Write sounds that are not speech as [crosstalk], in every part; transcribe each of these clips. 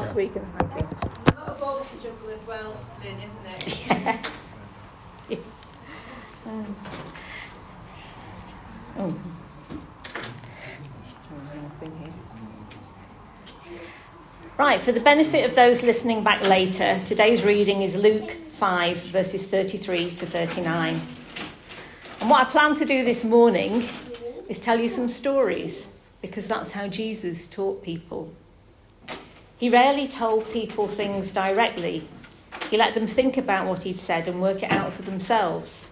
last week and thank you. A lot of balls to juggle as well, Lynn, isn't it? [laughs] Yeah. yeah. [laughs] Um, oh. Right, for the benefit of those listening back later, today's reading is Luke 5, verses 33 to 39. And what I plan to do this morning is tell you some stories, because that's how Jesus taught people. He rarely told people things directly, he let them think about what he'd said and work it out for themselves.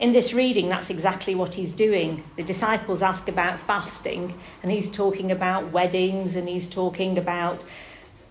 In this reading, that's exactly what he's doing. The disciples ask about fasting, and he's talking about weddings, and he's talking about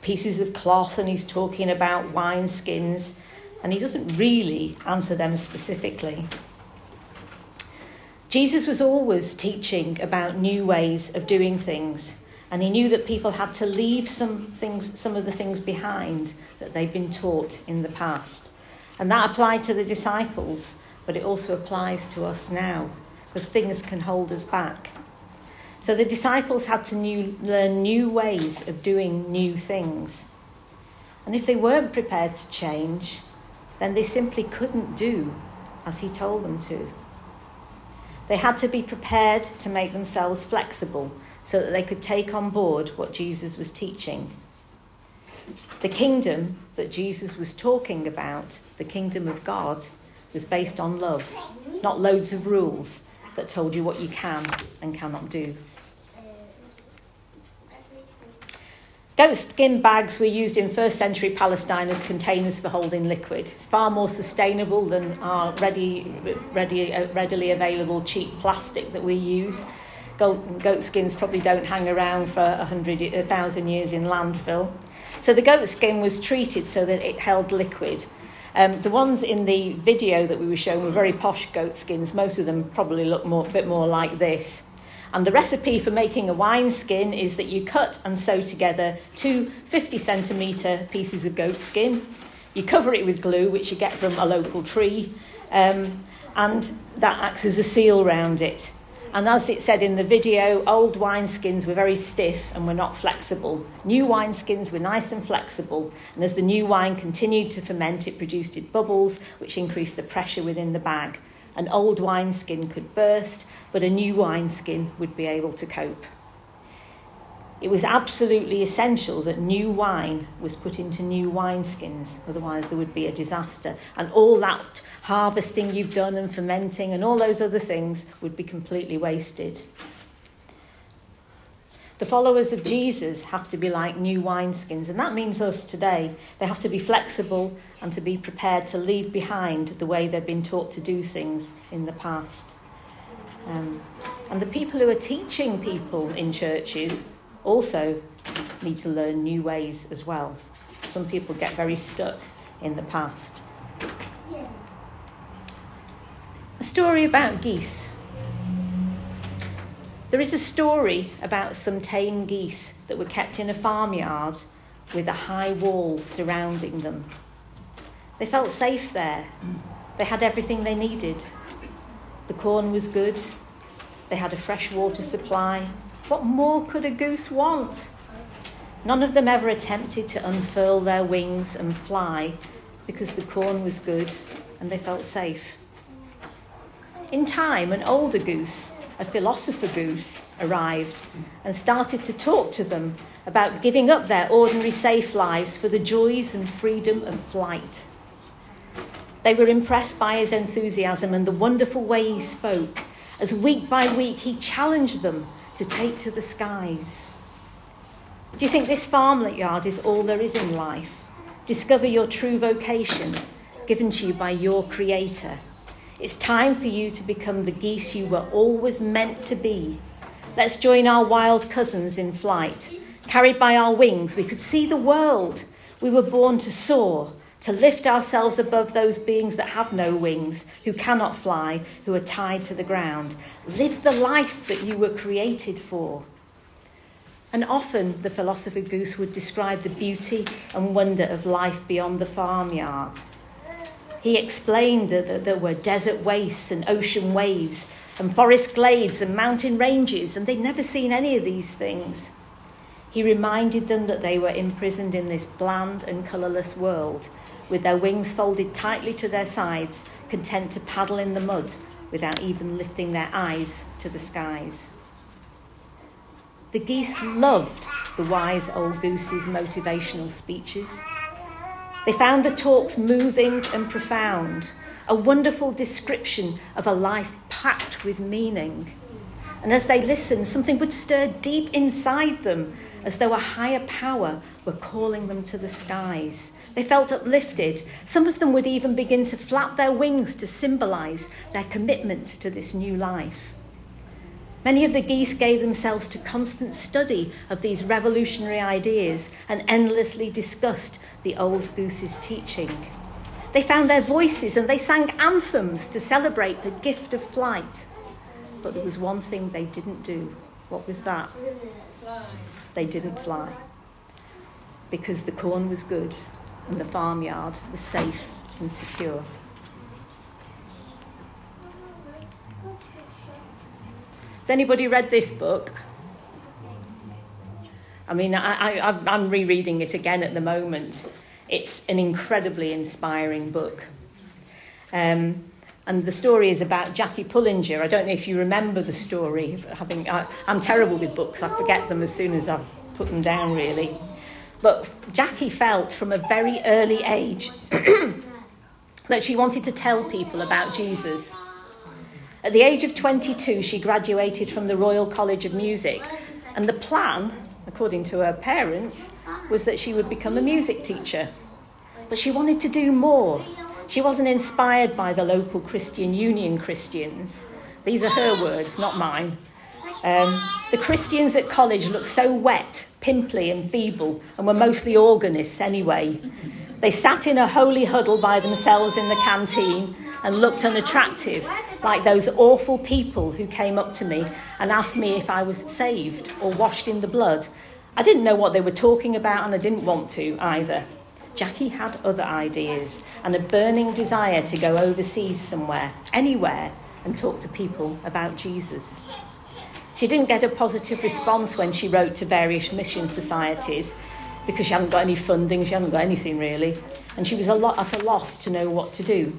pieces of cloth, and he's talking about wine skins, and he doesn't really answer them specifically. Jesus was always teaching about new ways of doing things, and he knew that people had to leave some things, some of the things behind that they'd been taught in the past. And that applied to the disciples but it also applies to us now because things can hold us back. So the disciples had to new, learn new ways of doing new things. And if they weren't prepared to change, then they simply couldn't do as he told them to. They had to be prepared to make themselves flexible so that they could take on board what Jesus was teaching. The kingdom that Jesus was talking about, the kingdom of God, was based on love, not loads of rules that told you what you can and cannot do. Goat skin bags were used in first century Palestine as containers for holding liquid. It's far more sustainable than our ready, ready, uh, readily available cheap plastic that we use. Goat, goat skins probably don't hang around for a hundred, a thousand years in landfill. So the goat skin was treated so that it held liquid um, the ones in the video that we were shown were very posh goat skins. Most of them probably look more, a bit more like this. And the recipe for making a wine skin is that you cut and sew together two 50 centimetre pieces of goat skin. You cover it with glue, which you get from a local tree, um, and that acts as a seal round it. And as it said in the video, old wineskins were very stiff and were not flexible. New wineskins were nice and flexible, and as the new wine continued to ferment, it produced bubbles, which increased the pressure within the bag. An old wineskin could burst, but a new wineskin would be able to cope. It was absolutely essential that new wine was put into new wineskins, otherwise, there would be a disaster. And all that harvesting you've done and fermenting and all those other things would be completely wasted. The followers of Jesus have to be like new wineskins, and that means us today. They have to be flexible and to be prepared to leave behind the way they've been taught to do things in the past. Um, and the people who are teaching people in churches also need to learn new ways as well. Some people get very stuck in the past. A story about geese. There is a story about some tame geese that were kept in a farmyard with a high wall surrounding them. They felt safe there. They had everything they needed. The corn was good. They had a fresh water supply. What more could a goose want? None of them ever attempted to unfurl their wings and fly because the corn was good and they felt safe. In time, an older goose, a philosopher goose, arrived and started to talk to them about giving up their ordinary safe lives for the joys and freedom of flight. They were impressed by his enthusiasm and the wonderful way he spoke, as week by week he challenged them to take to the skies. Do you think this farmyard is all there is in life? Discover your true vocation given to you by your Creator. It's time for you to become the geese you were always meant to be. Let's join our wild cousins in flight. Carried by our wings, we could see the world. We were born to soar, to lift ourselves above those beings that have no wings, who cannot fly, who are tied to the ground. Live the life that you were created for. And often the philosopher Goose would describe the beauty and wonder of life beyond the farmyard. He explained that there were desert wastes and ocean waves and forest glades and mountain ranges, and they'd never seen any of these things. He reminded them that they were imprisoned in this bland and colourless world, with their wings folded tightly to their sides, content to paddle in the mud without even lifting their eyes to the skies. The geese loved the wise old goose's motivational speeches. They found the talks moving and profound, a wonderful description of a life packed with meaning. And as they listened, something would stir deep inside them, as though a higher power were calling them to the skies. They felt uplifted. Some of them would even begin to flap their wings to symbolize their commitment to this new life. Many of the geese gave themselves to constant study of these revolutionary ideas and endlessly discussed the old goose's teaching. They found their voices and they sang anthems to celebrate the gift of flight. But there was one thing they didn't do. What was that? They didn't fly. Because the corn was good and the farmyard was safe and secure. Has anybody read this book? I mean, I, I, I'm rereading it again at the moment. It's an incredibly inspiring book. Um, and the story is about Jackie Pullinger. I don't know if you remember the story. Having, I, I'm terrible with books, I forget them as soon as I've put them down, really. But Jackie felt from a very early age [clears throat] that she wanted to tell people about Jesus. At the age of 22, she graduated from the Royal College of Music, and the plan, according to her parents, was that she would become a music teacher. But she wanted to do more. She wasn't inspired by the local Christian Union Christians. These are her words, not mine. Um, the Christians at college looked so wet, pimply, and feeble, and were mostly organists anyway. They sat in a holy huddle by themselves in the canteen and looked unattractive, like those awful people who came up to me and asked me if I was saved or washed in the blood. I didn't know what they were talking about and I didn't want to either. Jackie had other ideas and a burning desire to go overseas somewhere, anywhere, and talk to people about Jesus. She didn't get a positive response when she wrote to various mission societies because she hadn't got any funding, she hadn't got anything really, and she was a lot at a loss to know what to do.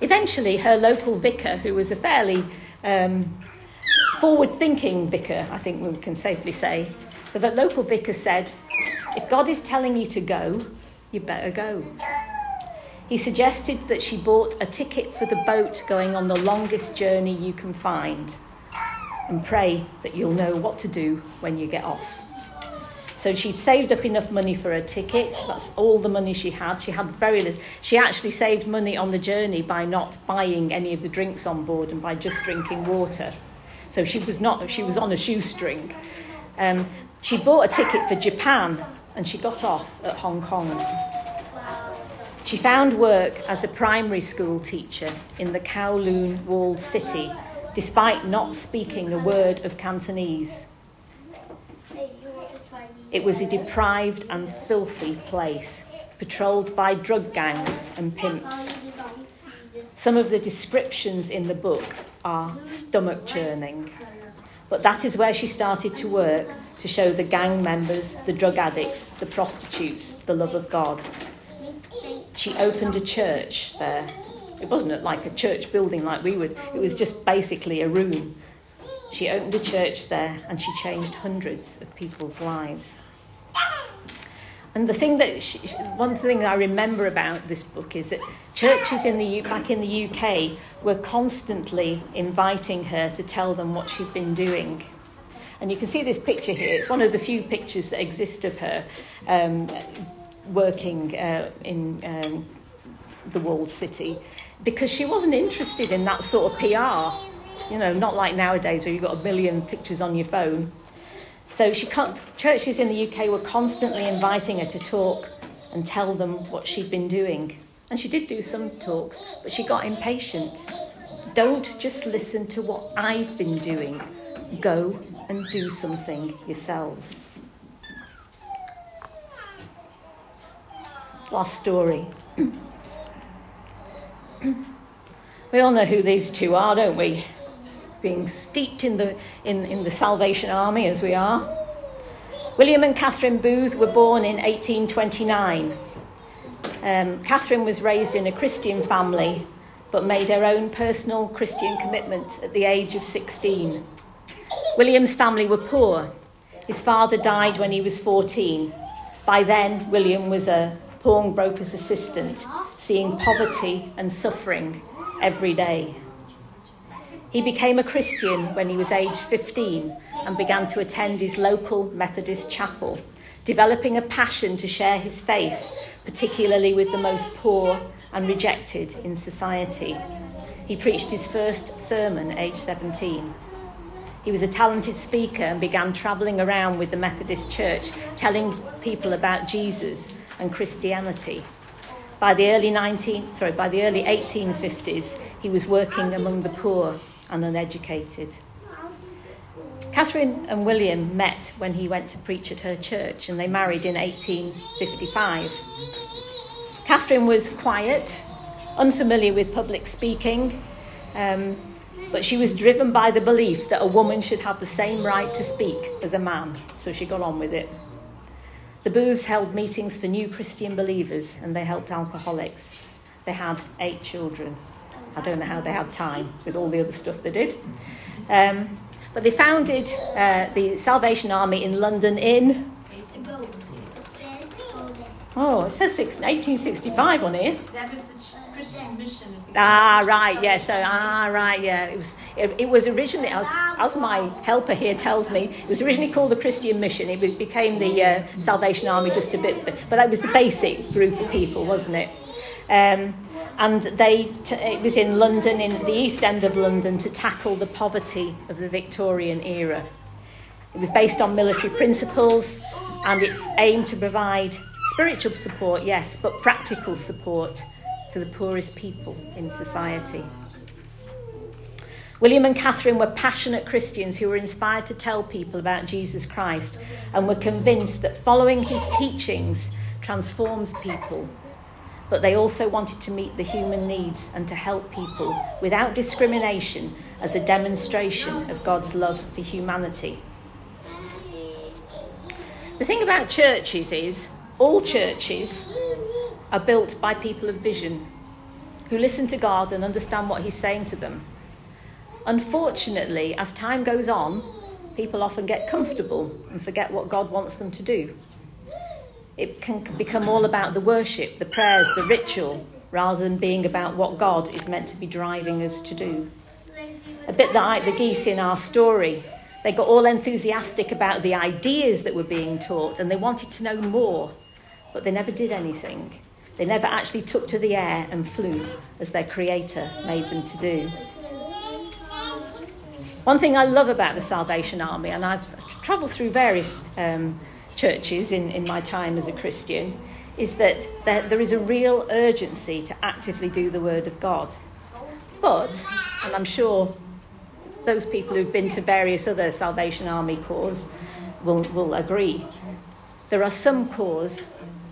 Eventually, her local vicar, who was a fairly um, forward thinking vicar, I think we can safely say, the local vicar said, If God is telling you to go, you better go. He suggested that she bought a ticket for the boat going on the longest journey you can find and pray that you'll know what to do when you get off. So she'd saved up enough money for a ticket. That's all the money she had. She had very little. She actually saved money on the journey by not buying any of the drinks on board and by just drinking water. So she was not. She was on a shoestring. Um, she bought a ticket for Japan and she got off at Hong Kong. She found work as a primary school teacher in the Kowloon walled city, despite not speaking a word of Cantonese. It was a deprived and filthy place, patrolled by drug gangs and pimps. Some of the descriptions in the book are stomach churning. But that is where she started to work to show the gang members, the drug addicts, the prostitutes, the love of God. She opened a church there. It wasn't like a church building like we would, it was just basically a room she opened a church there and she changed hundreds of people's lives. And the thing that she, one thing I remember about this book is that churches in the back in the UK were constantly inviting her to tell them what she'd been doing. And you can see this picture here. It's one of the few pictures that exist of her um, working uh, in um, the walled city because she wasn't interested in that sort of PR. You know, not like nowadays where you've got a million pictures on your phone. So she can't, churches in the UK were constantly inviting her to talk and tell them what she'd been doing. And she did do some talks, but she got impatient. Don't just listen to what I've been doing. Go and do something yourselves. Last story. [clears throat] [clears throat] we all know who these two are, don't we? being steeped in the, in, in the Salvation Army as we are. William and Catherine Booth were born in 1829. Um, Catherine was raised in a Christian family but made her own personal Christian commitment at the age of 16. William's family were poor. His father died when he was 14. By then, William was a pawnbroker's assistant, seeing poverty and suffering every day. He became a Christian when he was aged 15 and began to attend his local Methodist chapel, developing a passion to share his faith, particularly with the most poor and rejected in society. He preached his first sermon aged 17. He was a talented speaker and began travelling around with the Methodist Church, telling people about Jesus and Christianity. By the early 19, sorry, by the early 1850s, he was working among the poor and uneducated. Catherine and William met when he went to preach at her church, and they married in 1855. Catherine was quiet, unfamiliar with public speaking, um, but she was driven by the belief that a woman should have the same right to speak as a man, so she got on with it. The Booths held meetings for new Christian believers and they helped alcoholics. They had eight children. I don't know how they had time with all the other stuff they did. Um, but they founded uh, the Salvation Army in London in. Oh, it says 1865 on here. That was the Christian mission. Ah, right, yeah. So, ah, right, yeah. It was, it, it, was originally, as, as my helper here tells me, it was originally called the Christian Mission. It became the uh, Salvation Army just a bit, but that was the basic group of people, wasn't it? Um, and they t- it was in London, in the East End of London, to tackle the poverty of the Victorian era. It was based on military principles, and it aimed to provide spiritual support, yes, but practical support to the poorest people in society. William and Catherine were passionate Christians who were inspired to tell people about Jesus Christ and were convinced that following his teachings transforms people. But they also wanted to meet the human needs and to help people without discrimination as a demonstration of God's love for humanity. The thing about churches is all churches are built by people of vision who listen to God and understand what He's saying to them. Unfortunately, as time goes on, people often get comfortable and forget what God wants them to do. It can become all about the worship, the prayers, the ritual, rather than being about what God is meant to be driving us to do. A bit like the geese in our story. They got all enthusiastic about the ideas that were being taught and they wanted to know more, but they never did anything. They never actually took to the air and flew as their creator made them to do. One thing I love about the Salvation Army, and I've travelled through various um, churches in, in my time as a Christian, is that there, there is a real urgency to actively do the Word of God. But, and I'm sure those people who've been to various other Salvation Army corps will, will agree, there are some corps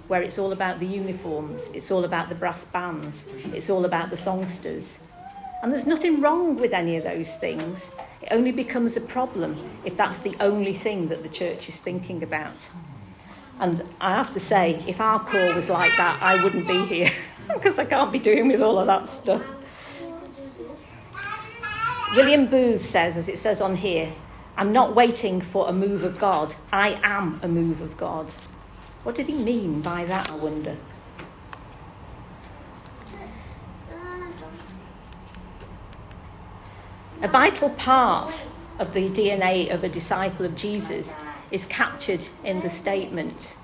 where it's all about the uniforms, it's all about the brass bands, it's all about the songsters. And there's nothing wrong with any of those things. It only becomes a problem if that's the only thing that the church is thinking about. And I have to say, if our corps was like that, I wouldn't be here [laughs] because I can't be doing with all of that stuff. William Booth says, as it says on here, I'm not waiting for a move of God, I am a move of God. What did he mean by that, I wonder? A vital part of the DNA of a disciple of Jesus is captured in the statement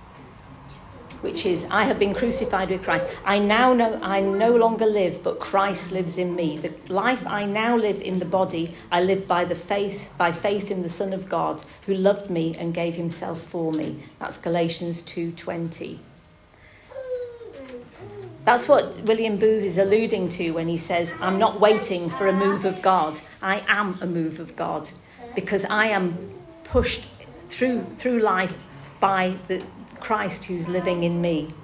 which is, I have been crucified with Christ. I now know I no longer live, but Christ lives in me. The life I now live in the body, I live by the faith, by faith in the Son of God, who loved me and gave himself for me. That's Galatians 2:20. That's what William Booth is alluding to when he says, I'm not waiting for a move of God. I am a move of God because I am pushed through, through life by the, Christ who's living in me.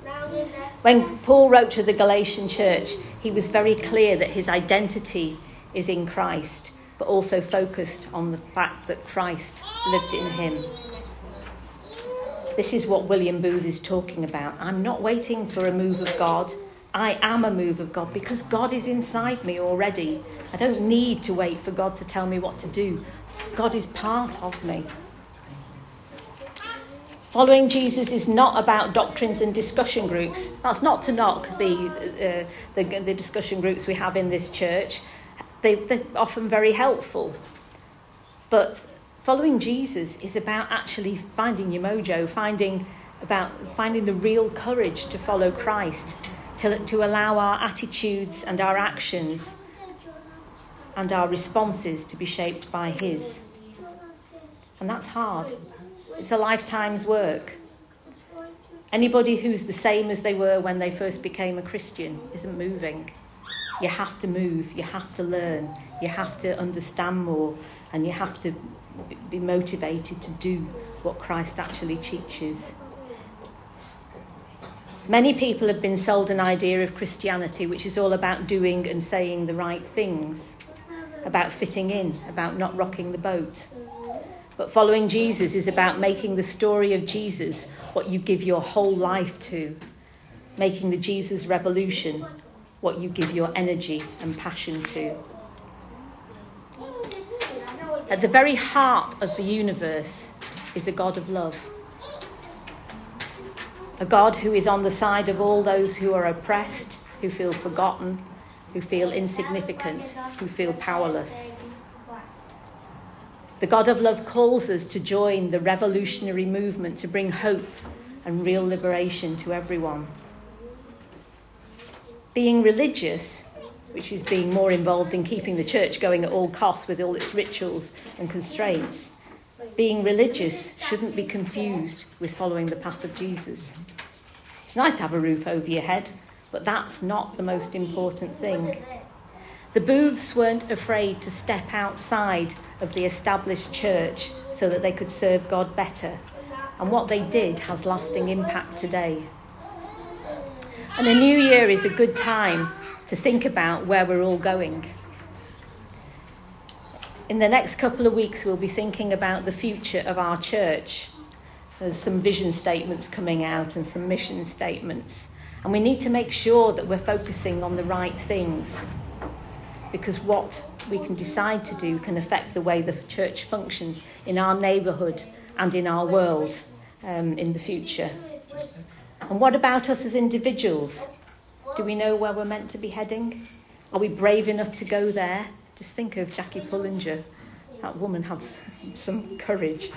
When Paul wrote to the Galatian church, he was very clear that his identity is in Christ, but also focused on the fact that Christ lived in him. This is what William Booth is talking about. I'm not waiting for a move of God. I am a move of God because God is inside me already. I don't need to wait for God to tell me what to do. God is part of me. Following Jesus is not about doctrines and discussion groups. That's not to knock the, uh, the, the, discussion groups we have in this church. They, they're often very helpful. But following Jesus is about actually finding your mojo, finding, about finding the real courage to follow Christ, to, to allow our attitudes and our actions and our responses to be shaped by His. And that's hard. It's a lifetime's work. Anybody who's the same as they were when they first became a Christian isn't moving. You have to move, you have to learn, you have to understand more, and you have to be motivated to do what Christ actually teaches. Many people have been sold an idea of Christianity which is all about doing and saying the right things, about fitting in, about not rocking the boat. But following Jesus is about making the story of Jesus what you give your whole life to, making the Jesus revolution what you give your energy and passion to. At the very heart of the universe is a God of love. A God who is on the side of all those who are oppressed, who feel forgotten, who feel insignificant, who feel powerless. The God of love calls us to join the revolutionary movement to bring hope and real liberation to everyone. Being religious, which is being more involved in keeping the church going at all costs with all its rituals and constraints, being religious shouldn't be confused with following the path of Jesus. It's nice to have a roof over your head, but that's not the most important thing. The Booths weren't afraid to step outside of the established church so that they could serve God better. And what they did has lasting impact today. And the new year is a good time to think about where we're all going. In the next couple of weeks, we'll be thinking about the future of our church. There's some vision statements coming out and some mission statements. And we need to make sure that we're focusing on the right things because what we can decide to do can affect the way the church functions in our neighbourhood and in our world um, in the future. And what about us as individuals? Do we know where we're meant to be heading? Are we brave enough to go there? Just think of Jackie Pullinger. That woman had some courage.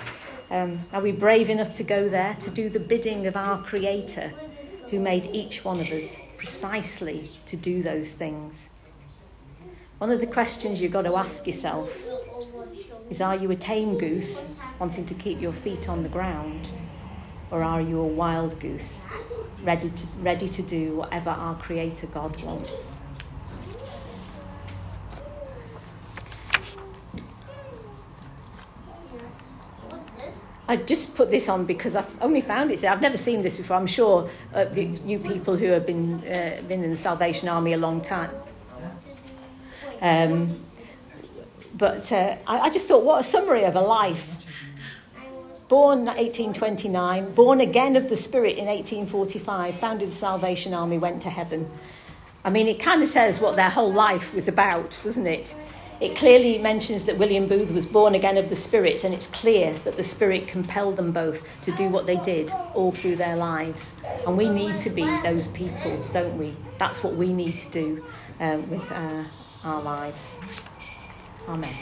Um, are we brave enough to go there, to do the bidding of our Creator, who made each one of us precisely to do those things? One of the questions you've got to ask yourself is Are you a tame goose wanting to keep your feet on the ground? Or are you a wild goose ready to, ready to do whatever our Creator God wants? I just put this on because I've only found it. I've never seen this before. I'm sure uh, you people who have been uh, been in the Salvation Army a long time um, but uh, I, I just thought, what a summary of a life. Born 1829, born again of the Spirit in 1845, founded the Salvation Army, went to heaven. I mean, it kind of says what their whole life was about, doesn't it? It clearly mentions that William Booth was born again of the Spirit, and it's clear that the Spirit compelled them both to do what they did all through their lives. And we need to be those people, don't we? That's what we need to do um, with uh, our lives. Amen.